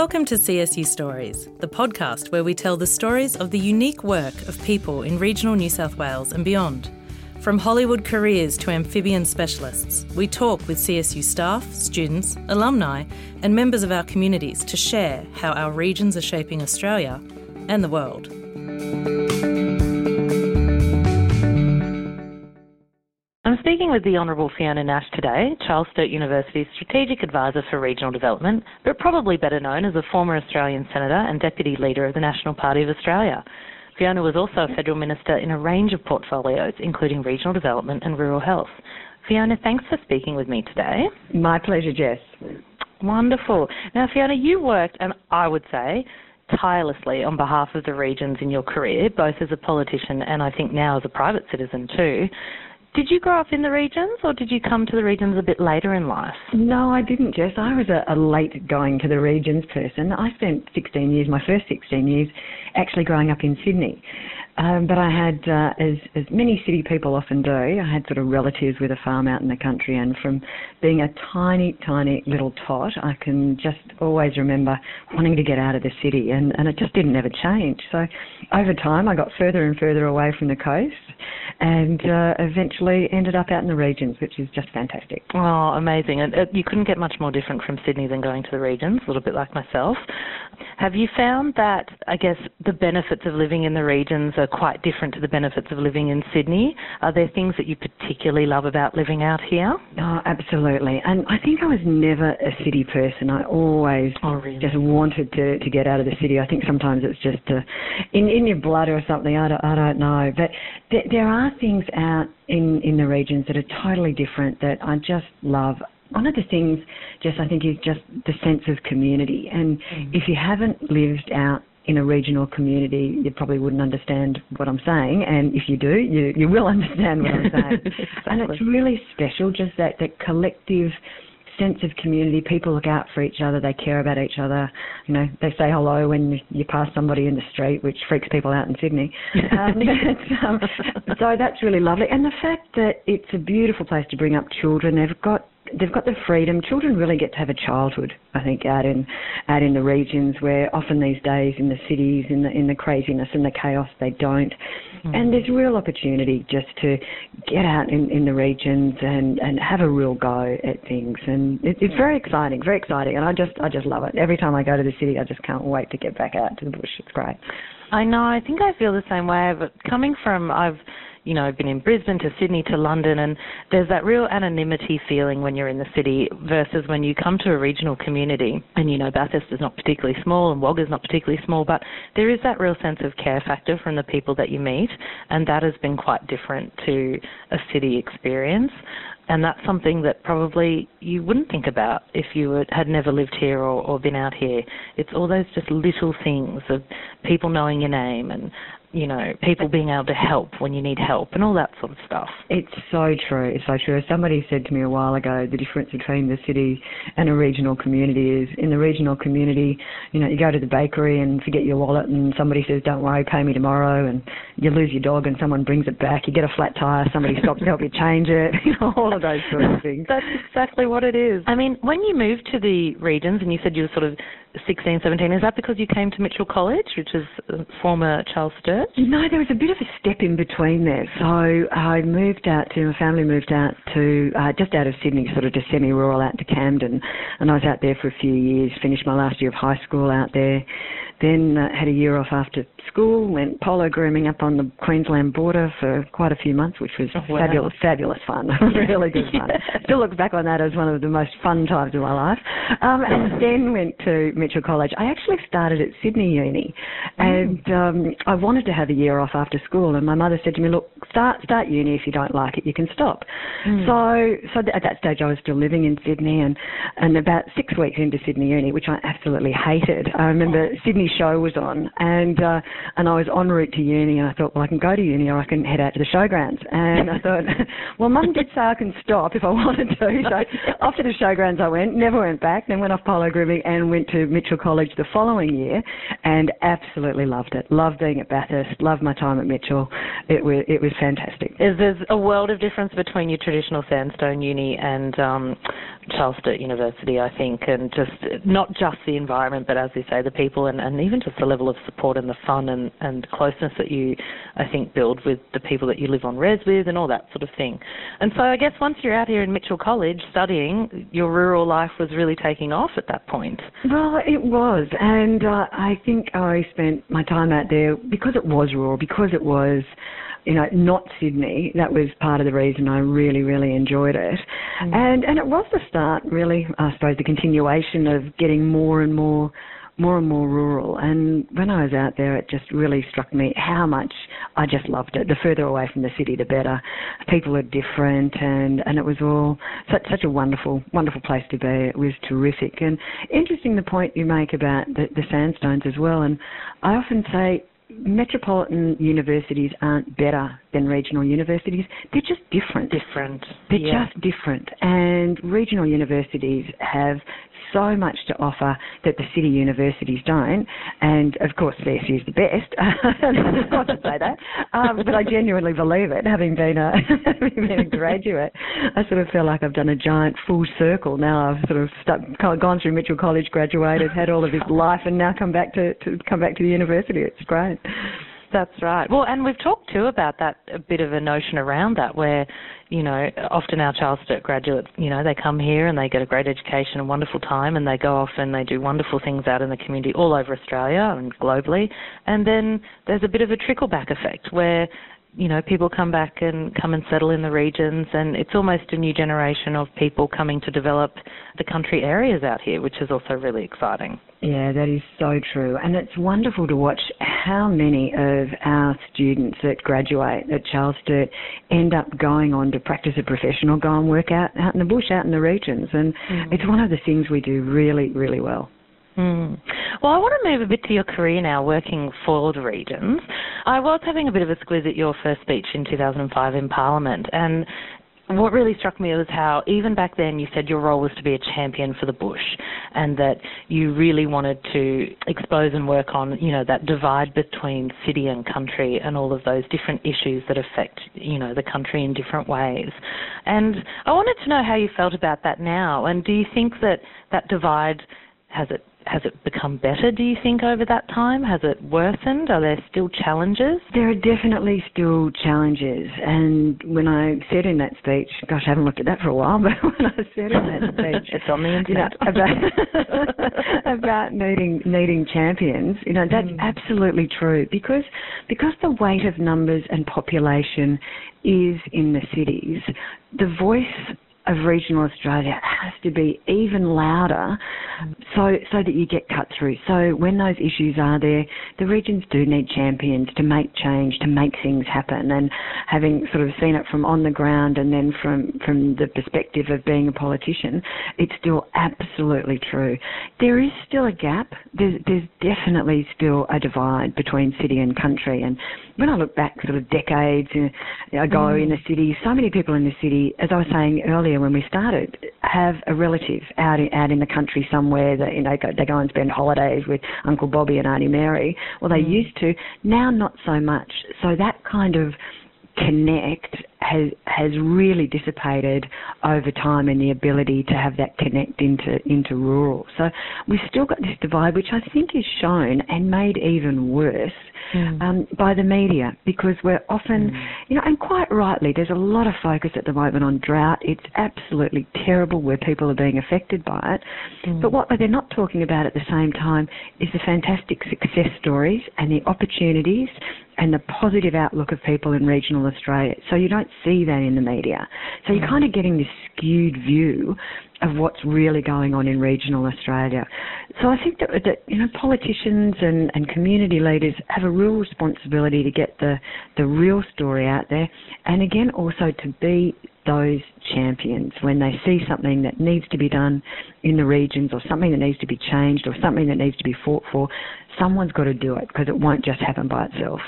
Welcome to CSU Stories, the podcast where we tell the stories of the unique work of people in regional New South Wales and beyond. From Hollywood careers to amphibian specialists, we talk with CSU staff, students, alumni, and members of our communities to share how our regions are shaping Australia and the world. Speaking with the Honourable Fiona Nash today, Charles Sturt University's Strategic Advisor for Regional Development, but probably better known as a former Australian Senator and Deputy Leader of the National Party of Australia. Fiona was also a Federal Minister in a range of portfolios, including regional development and rural health. Fiona, thanks for speaking with me today. My pleasure, Jess. Wonderful. Now, Fiona, you worked, and I would say, tirelessly on behalf of the regions in your career, both as a politician and I think now as a private citizen too. Did you grow up in the regions or did you come to the regions a bit later in life? No, I didn't, Jess. I was a, a late going to the regions person. I spent 16 years, my first 16 years, actually growing up in Sydney. Um, but I had, uh, as, as many city people often do, I had sort of relatives with a farm out in the country, and from being a tiny, tiny little tot, I can just always remember wanting to get out of the city, and, and it just didn't ever change. So over time, I got further and further away from the coast, and uh, eventually ended up out in the regions, which is just fantastic. Oh, amazing. And uh, you couldn't get much more different from Sydney than going to the regions, a little bit like myself. Have you found that, I guess, the benefits of living in the regions are quite different to the benefits of living in Sydney? Are there things that you particularly love about living out here? Oh, absolutely. And I think I was never a city person. I always oh, really? just wanted to, to get out of the city. I think sometimes it's just uh, in, in your blood or something. I don't, I don't know. But th- there are things out in, in the regions that are totally different that I just love one of the things, Jess, I think is just the sense of community. And mm. if you haven't lived out in a regional community, you probably wouldn't understand what I'm saying. And if you do, you, you will understand what I'm saying. exactly. And it's really special, just that, that collective sense of community. People look out for each other. They care about each other. You know, they say hello when you pass somebody in the street, which freaks people out in Sydney. Um, but, um, so that's really lovely. And the fact that it's a beautiful place to bring up children. They've got they've got the freedom. Children really get to have a childhood, I think, out in out in the regions where often these days in the cities, in the in the craziness and the chaos, they don't. Mm. And there's real opportunity just to get out in, in the regions and, and have a real go at things. And it, it's very exciting, very exciting. And I just I just love it. Every time I go to the city, I just can't wait to get back out to the bush. It's great. I know. I think I feel the same way. But coming from, I've you know, I've been in Brisbane to Sydney to London, and there's that real anonymity feeling when you're in the city versus when you come to a regional community. And, you know, Bathurst is not particularly small and Wagga's not particularly small, but there is that real sense of care factor from the people that you meet, and that has been quite different to a city experience and that's something that probably you wouldn't think about if you had never lived here or, or, been out here. It's all those just little things of people knowing your name and you know, people being able to help when you need help and all that sort of stuff. It's so true. It's so true. Somebody said to me a while ago the difference between the city and a regional community is in the regional community, you know, you go to the bakery and forget your wallet and somebody says, don't worry, pay me tomorrow and you lose your dog and someone brings it back. You get a flat tire, somebody stops to help you change it, you know, all of those sort of things. That's exactly what it is. I mean, when you moved to the regions and you said you were sort of 16, 17. Is that because you came to Mitchell College, which is former Charles Sturt? No, there was a bit of a step in between there. So I moved out to, my family moved out to, uh, just out of Sydney, sort of just semi-rural out to Camden. And I was out there for a few years, finished my last year of high school out there. Then uh, had a year off after school, went polo grooming up on the Queensland border for quite a few months, which was oh, wow. fabulous, fabulous fun, really good fun. Still look back on that as one of the most fun times of my life. Um, and then went to Mitchell College. I actually started at Sydney Uni, and mm. um, I wanted to have a year off after school. And my mother said to me, "Look, start start uni. If you don't like it, you can stop." Mm. So, so at that stage, I was still living in Sydney, and and about six weeks into Sydney Uni, which I absolutely hated. I remember Sydney show was on, and uh, and I was en route to uni, and I thought, well, I can go to uni or I can head out to the showgrounds. And I thought, well, Mum did say I can stop if I wanted to. So off to the showgrounds I went, never went back, then went off polo grooming and went to Mitchell College the following year, and absolutely loved it. Loved being at Bathurst. Loved my time at Mitchell. It was it was fantastic. Is there's a world of difference between your traditional sandstone uni and um, Charles Sturt University, I think, and just not just the environment, but as you say, the people and, and even just the level of support and the fun and, and closeness that you, I think, build with the people that you live on res with and all that sort of thing. And so I guess once you're out here in Mitchell College studying, your rural life was really taking off at that point. Well, it was, and uh, I think I spent my time out there because it was rural, because it was you know, not Sydney. That was part of the reason I really, really enjoyed it. Mm. And and it was the start, really, I suppose, the continuation of getting more and more more and more rural. And when I was out there, it just really struck me how much I just loved it. The further away from the city, the better. People are different, and and it was all such such a wonderful wonderful place to be. It was terrific. And interesting the point you make about the, the sandstones as well. And I often say metropolitan universities aren't better than regional universities. They're just different. Different. They're yeah. just different. And regional universities have so much to offer that the city universities don't. And of course, CSU is the best. not to say that, um, but I genuinely believe it. Having been a a graduate, I sort of feel like I've done a giant full circle. Now I've sort of stuck, gone through Mitchell College, graduated, had all of this life, and now come back to, to come back to the university. It's great. That's right. Well, and we've talked too about that a bit of a notion around that where, you know, often our Charles Sturt graduates, you know, they come here and they get a great education, a wonderful time, and they go off and they do wonderful things out in the community all over Australia and globally. And then there's a bit of a trickle back effect where you know, people come back and come and settle in the regions, and it's almost a new generation of people coming to develop the country areas out here, which is also really exciting. Yeah, that is so true. And it's wonderful to watch how many of our students that graduate at Charles Sturt end up going on to practice a profession or go and work out, out in the bush, out in the regions. And mm. it's one of the things we do really, really well. Mm. Well, I want to move a bit to your career now, working for the regions. I was having a bit of a squiz at your first speech in 2005 in Parliament, and what really struck me was how even back then you said your role was to be a champion for the bush and that you really wanted to expose and work on you know that divide between city and country and all of those different issues that affect you know the country in different ways and i wanted to know how you felt about that now and do you think that that divide has it has it become better, do you think, over that time? Has it worsened? Are there still challenges? There are definitely still challenges. And when I said in that speech, gosh, I haven't looked at that for a while, but when I said in that speech, it's on the internet you know, about about needing needing champions, you know, that's mm. absolutely true because because the weight of numbers and population is in the cities, the voice of regional Australia has to be even louder so so that you get cut through. So when those issues are there, the regions do need champions to make change, to make things happen. And having sort of seen it from on the ground and then from from the perspective of being a politician, it's still absolutely true. There is still a gap. There's there's definitely still a divide between city and country. And when I look back sort of decades ago mm. in the city, so many people in the city, as I was saying earlier when we started, have a relative out in, out in the country somewhere that you know go, they go and spend holidays with Uncle Bobby and Auntie Mary. Well, they mm. used to. Now, not so much. So that kind of connect has has really dissipated over time and the ability to have that connect into into rural. So we've still got this divide which I think is shown and made even worse mm. um, by the media because we're often, mm. you know, and quite rightly, there's a lot of focus at the moment on drought. It's absolutely terrible where people are being affected by it. Mm. But what they're not talking about at the same time is the fantastic success stories and the opportunities and the positive outlook of people in regional Australia. So you don't see that in the media. So you're mm. kind of getting this skewed view of what's really going on in regional Australia. So I think that, that you know politicians and, and community leaders have a real responsibility to get the the real story out there, and again also to be those champions when they see something that needs to be done in the regions or something that needs to be changed or something that needs to be fought for. Someone's got to do it because it won't just happen by itself.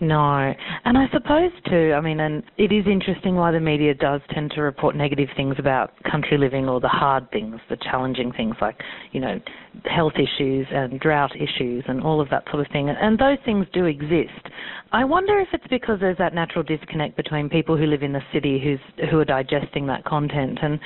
No. And I suppose too, I mean, and it is interesting why the media does tend to report negative things about country living or the hard things, the challenging things like, you know, health issues and drought issues and all of that sort of thing. And those things do exist. I wonder if it's because there's that natural disconnect between people who live in the city who's who are digesting that content and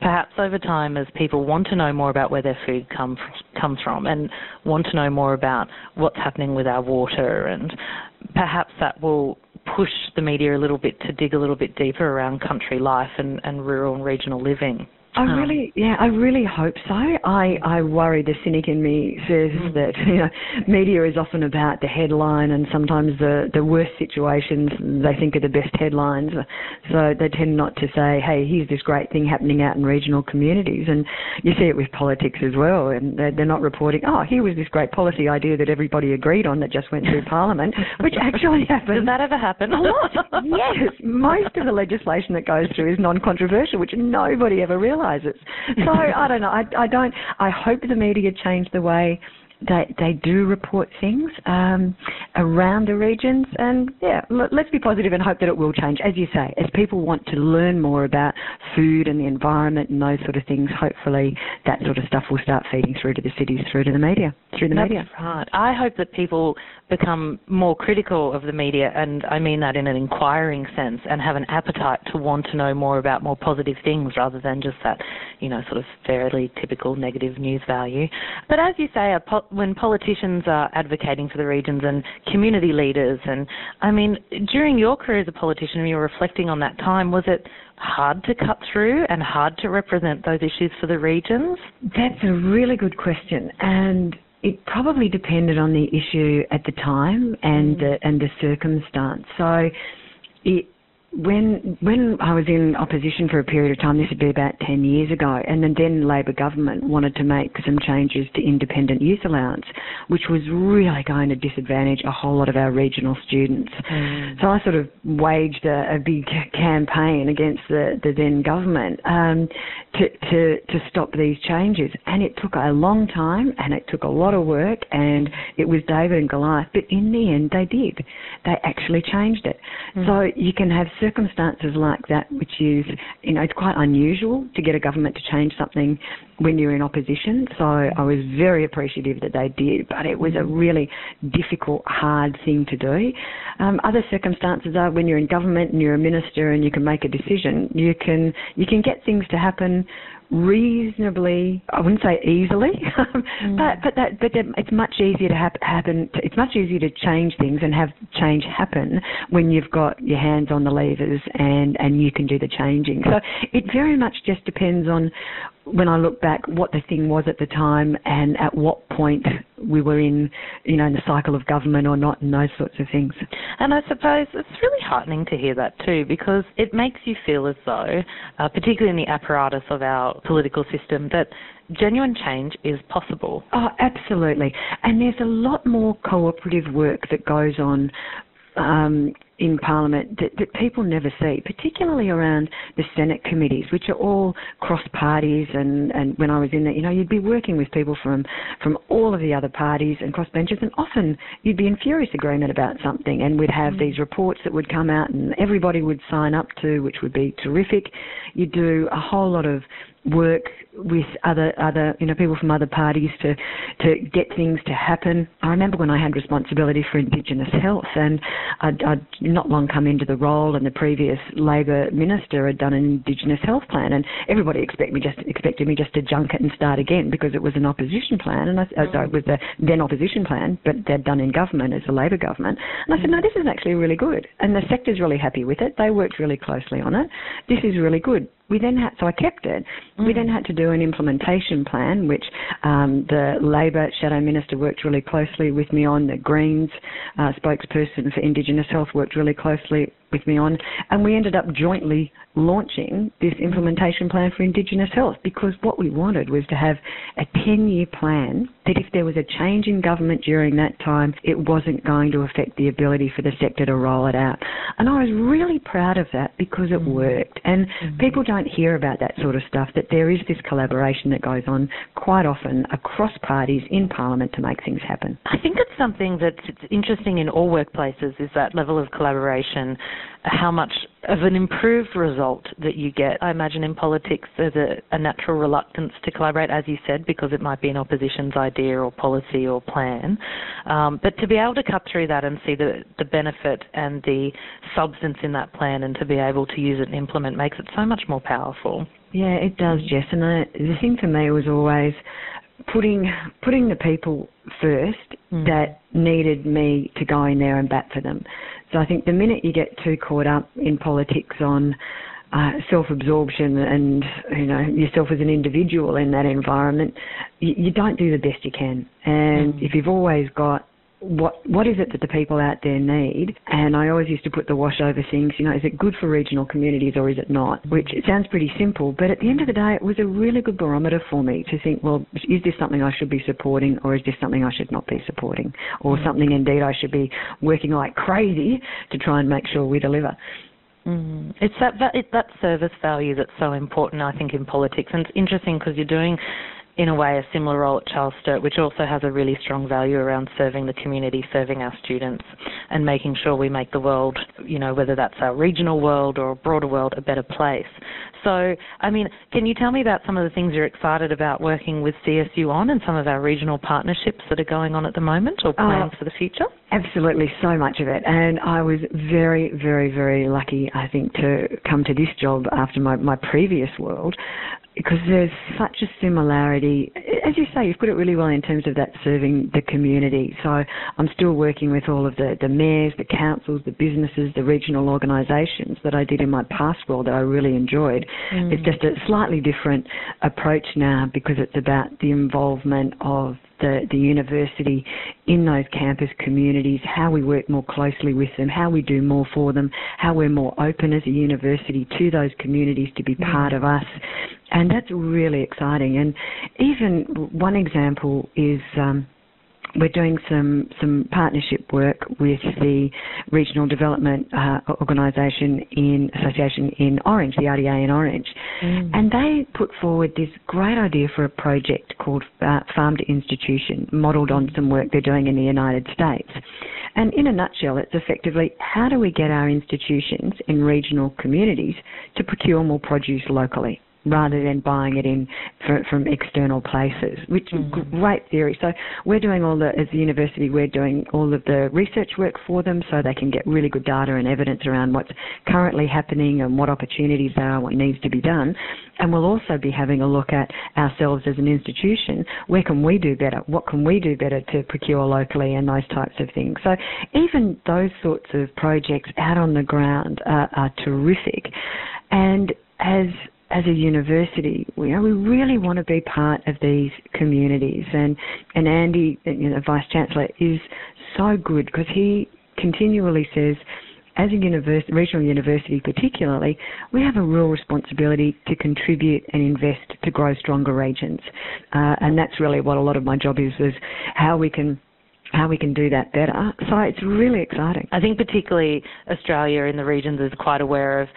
perhaps over time, as people want to know more about where their food come, comes from and want to know more about what's happening with our water, and perhaps that will push the media a little bit to dig a little bit deeper around country life and, and rural and regional living. I um, really, yeah, I really hope so. I, I worry the cynic in me says mm. that you know media is often about the headline, and sometimes the the worst situations they think are the best headlines. So they tend not to say, "Hey, here's this great thing happening out in regional communities," and you see it with politics as well. And they're, they're not reporting, "Oh, here was this great policy idea that everybody agreed on that just went through Parliament," which actually happened. Does that ever happen? A lot. yes, most of the legislation that goes through is non-controversial, which nobody ever realised realises. So I don't know. I, I don't. I hope the media change the way they they do report things um, around the regions, and yeah, let's be positive and hope that it will change. As you say, as people want to learn more about food and the environment and those sort of things, hopefully that sort of stuff will start feeding through to the cities, through to the media, through the That's media. Right. I hope that people become more critical of the media, and I mean that in an inquiring sense, and have an appetite to want to know more about more positive things rather than just that, you know, sort of fairly typical negative news value. But as you say, when politicians are advocating for the regions and community leaders, and I mean, during your career as a politician, you were reflecting on that time, was it hard to cut through and hard to represent those issues for the regions? That's a really good question, and it probably depended on the issue at the time and mm. the and the circumstance. So it when when I was in opposition for a period of time, this would be about ten years ago, and the then Labor government wanted to make some changes to independent youth allowance, which was really going to disadvantage a whole lot of our regional students. Mm. So I sort of waged a, a big campaign against the, the then government um, to, to to stop these changes, and it took a long time, and it took a lot of work, and it was David and Goliath, but in the end they did. They actually changed it. Mm. So you can have circumstances like that, which is, you know, it's quite unusual to get a government to change something when you're in opposition. So I was very appreciative that they did, but it was a really difficult, hard thing to do. Um, other circumstances are when you're in government and you're a minister and you can make a decision, you can you can get things to happen reasonably, I wouldn't say easily, mm. but but that but it's much easier to happen. To, it's much easier to change things and have change happen when you've got your hands on the levers and and you can do the changing. So it very much just depends on when I look back, what the thing was at the time and at what point we were in, you know, in the cycle of government or not, and those sorts of things. And I suppose it's really heartening to hear that too, because it makes you feel as though, uh, particularly in the apparatus of our political system, that genuine change is possible. Oh, absolutely. And there's a lot more cooperative work that goes on um, in Parliament that, that, people never see, particularly around the Senate committees, which are all cross parties. And, and when I was in there, you know, you'd be working with people from, from all of the other parties and cross benches, and often you'd be in furious agreement about something, and we'd have mm. these reports that would come out, and everybody would sign up to, which would be terrific. You'd do a whole lot of work with other other you know people from other parties to to get things to happen. I remember when I had responsibility for Indigenous health, and I'd, I'd not long come into the role, and the previous Labor minister had done an Indigenous health plan, and everybody expected me just expected me just to junk it and start again because it was an opposition plan, and I, mm. sorry, it was the then opposition plan, but they'd done in government as a Labor government, and I said, no, this is actually really good, and the sector's really happy with it. They worked really closely on it. This is really good we then had, so I kept it. Mm. We then had to do an implementation plan, which um, the Labor Shadow Minister worked really closely with me on. The Greens uh, spokesperson for Indigenous Health worked really closely with me on, and we ended up jointly launching this implementation plan for Indigenous health because what we wanted was to have a 10 year plan that if there was a change in government during that time, it wasn't going to affect the ability for the sector to roll it out. And I was really proud of that because it mm. worked. And mm-hmm. people don't hear about that sort of stuff, that there is this collaboration that goes on quite often across parties in Parliament to make things happen. I think it's something that's interesting in all workplaces is that level of collaboration how much of an improved result that you get. I imagine in politics there's a, a, natural reluctance to collaborate, as you said, because it might be an opposition's idea or policy or plan. Um, but to be able to cut through that and see the, the benefit and the substance in that plan and to be able to use it and implement makes it so much more powerful. Yeah, it does, Jess. And I, the thing for me was always putting putting the people first mm. that needed me to go in there and bat for them. So I think the minute you get too caught up in politics on uh, self-absorption and you know yourself as an individual in that environment, you, you don't do the best you can. And mm. if you've always got what what is it that the people out there need? And I always used to put the wash over things, you know, is it good for regional communities or is it not? Which it sounds pretty simple, but at the end of the day, it was a really good barometer for me to think, well, is this something I should be supporting or is this something I should not be supporting? Or mm. something indeed I should be working like crazy to try and make sure we deliver. Mm. It's that that, it, that service value that's so important, I think, in politics, and it's interesting because you're doing in a way, a similar role at Charles Sturt, which also has a really strong value around serving the community, serving our students, and making sure we make the world, you know, whether that's our regional world or a broader world, a better place. So, I mean, can you tell me about some of the things you're excited about working with CSU on and some of our regional partnerships that are going on at the moment or plans uh, for the future? Absolutely, so much of it. And I was very, very, very lucky, I think, to come to this job after my, my previous world because there's such a similarity. As you say, you've put it really well in terms of that serving the community. So I'm still working with all of the, the mayors, the councils, the businesses, the regional organisations that I did in my past role that I really enjoyed. Mm. It's just a slightly different approach now because it's about the involvement of the, the university in those campus communities, how we work more closely with them, how we do more for them, how we're more open as a university to those communities to be mm. part of us. And that's really exciting. And even one example is um, we're doing some some partnership work with the regional development uh, organisation in association in Orange, the RDA in Orange, mm. and they put forward this great idea for a project called uh, Farm to Institution, modelled on some work they're doing in the United States. And in a nutshell, it's effectively how do we get our institutions in regional communities to procure more produce locally? Rather than buying it in for, from external places, which mm-hmm. great theory. So we're doing all the, as a university, we're doing all of the research work for them so they can get really good data and evidence around what's currently happening and what opportunities there are, what needs to be done. And we'll also be having a look at ourselves as an institution. Where can we do better? What can we do better to procure locally and those types of things? So even those sorts of projects out on the ground are, are terrific. And as as a university, we, we really want to be part of these communities. And, and Andy, you know, Vice Chancellor, is so good because he continually says, as a regional university particularly, we have a real responsibility to contribute and invest to grow stronger regions. Uh, and that's really what a lot of my job is, is how we can how we can do that better. So it's really exciting. I think particularly Australia in the regions is quite aware of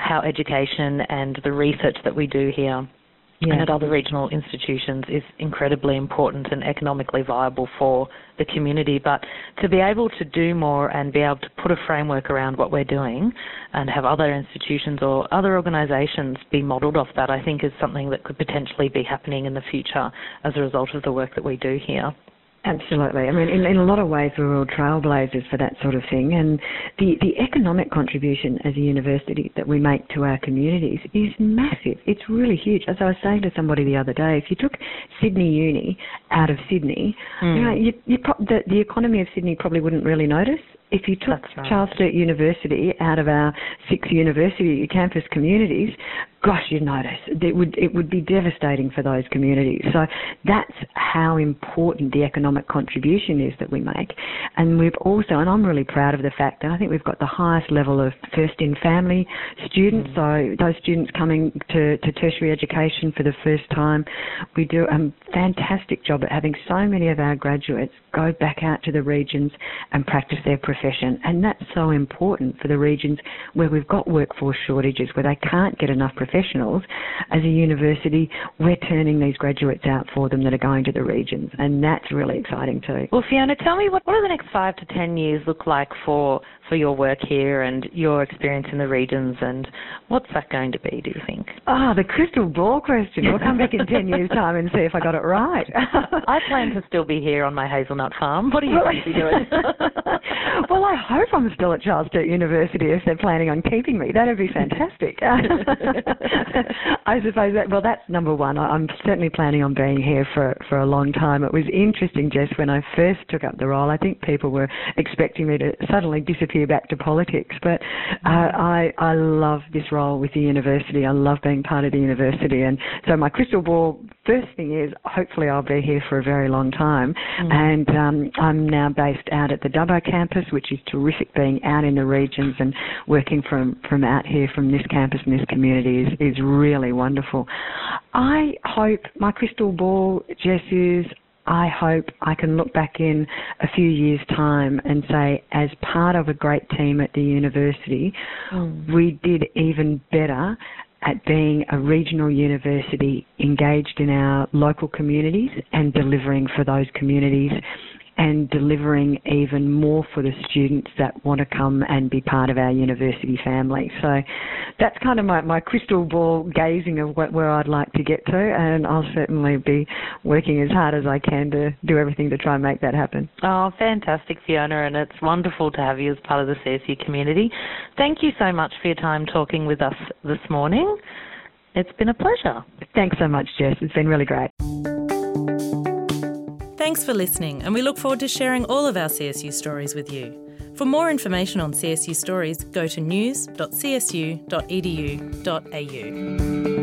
how education and the research that we do here yeah. and at other regional institutions is incredibly important and economically viable for the community. But to be able to do more and be able to put a framework around what we're doing and have other institutions or other organisations be modelled off that, I think is something that could potentially be happening in the future as a result of the work that we do here. Absolutely. I mean, in, in, a lot of ways, we're all trailblazers for that sort of thing. And the, the economic contribution as a university that we make to our communities is massive. It's really huge. As I was saying to somebody the other day, if you took Sydney Uni out of Sydney, mm. you know, you, you pro- the, the economy of Sydney probably wouldn't really notice if you took right. Charles Sturt University out of our six university campus communities, gosh, you'd notice it would it would be devastating for those communities. So that's how important the economic contribution is that we make. And we've also, and I'm really proud of the fact that I think we've got the highest level of first in family students. Mm. So those students coming to, to tertiary education for the first time, we do a fantastic job at having so many of our graduates go back out to the regions and practice their profession. And that's so important for the regions where we've got workforce shortages, where they can't get enough professionals. As a university, we're turning these graduates out for them that are going to the regions. And that's really exciting too. Well, Fiona, tell me what, what do the next five to ten years look like for for your work here and your experience in the regions and what's that going to be, do you think? Ah, oh, the crystal ball question. We'll come back in 10 years' time and see if I got it right. I plan to still be here on my hazelnut farm. What are you going to be doing? well, I hope I'm still at Charles Sturt University if they're planning on keeping me. That'd be fantastic. I suppose that, well, that's number one. I'm certainly planning on being here for, for a long time. It was interesting, Jess, when I first took up the role, I think people were expecting me to suddenly disappear back to politics. But uh, I I love this role with the university. I love being part of the university, and so my crystal ball first thing is hopefully I'll be here for a very long time. Mm. And um, I'm now based out at the Dubbo campus, which is terrific. Being out in the regions and working from from out here from this campus and this community is is really wonderful. I hope my crystal ball, Jess, is I hope I can look back in a few years' time and say, as part of a great team at the university, mm. we did even better at being a regional university engaged in our local communities and delivering for those communities and delivering even more for the students that want to come and be part of our university family. So that's kind of my, my crystal ball gazing of what, where I'd like to get to, and I'll certainly be working as hard as I can to do everything to try and make that happen. Oh, fantastic, Fiona, and it's wonderful to have you as part of the CSU community. Thank you so much for your time talking with us this morning. It's been a pleasure. Thanks so much, Jess. It's been really great. Thanks for listening, and we look forward to sharing all of our CSU stories with you. For more information on CSU stories, go to news.csu.edu.au.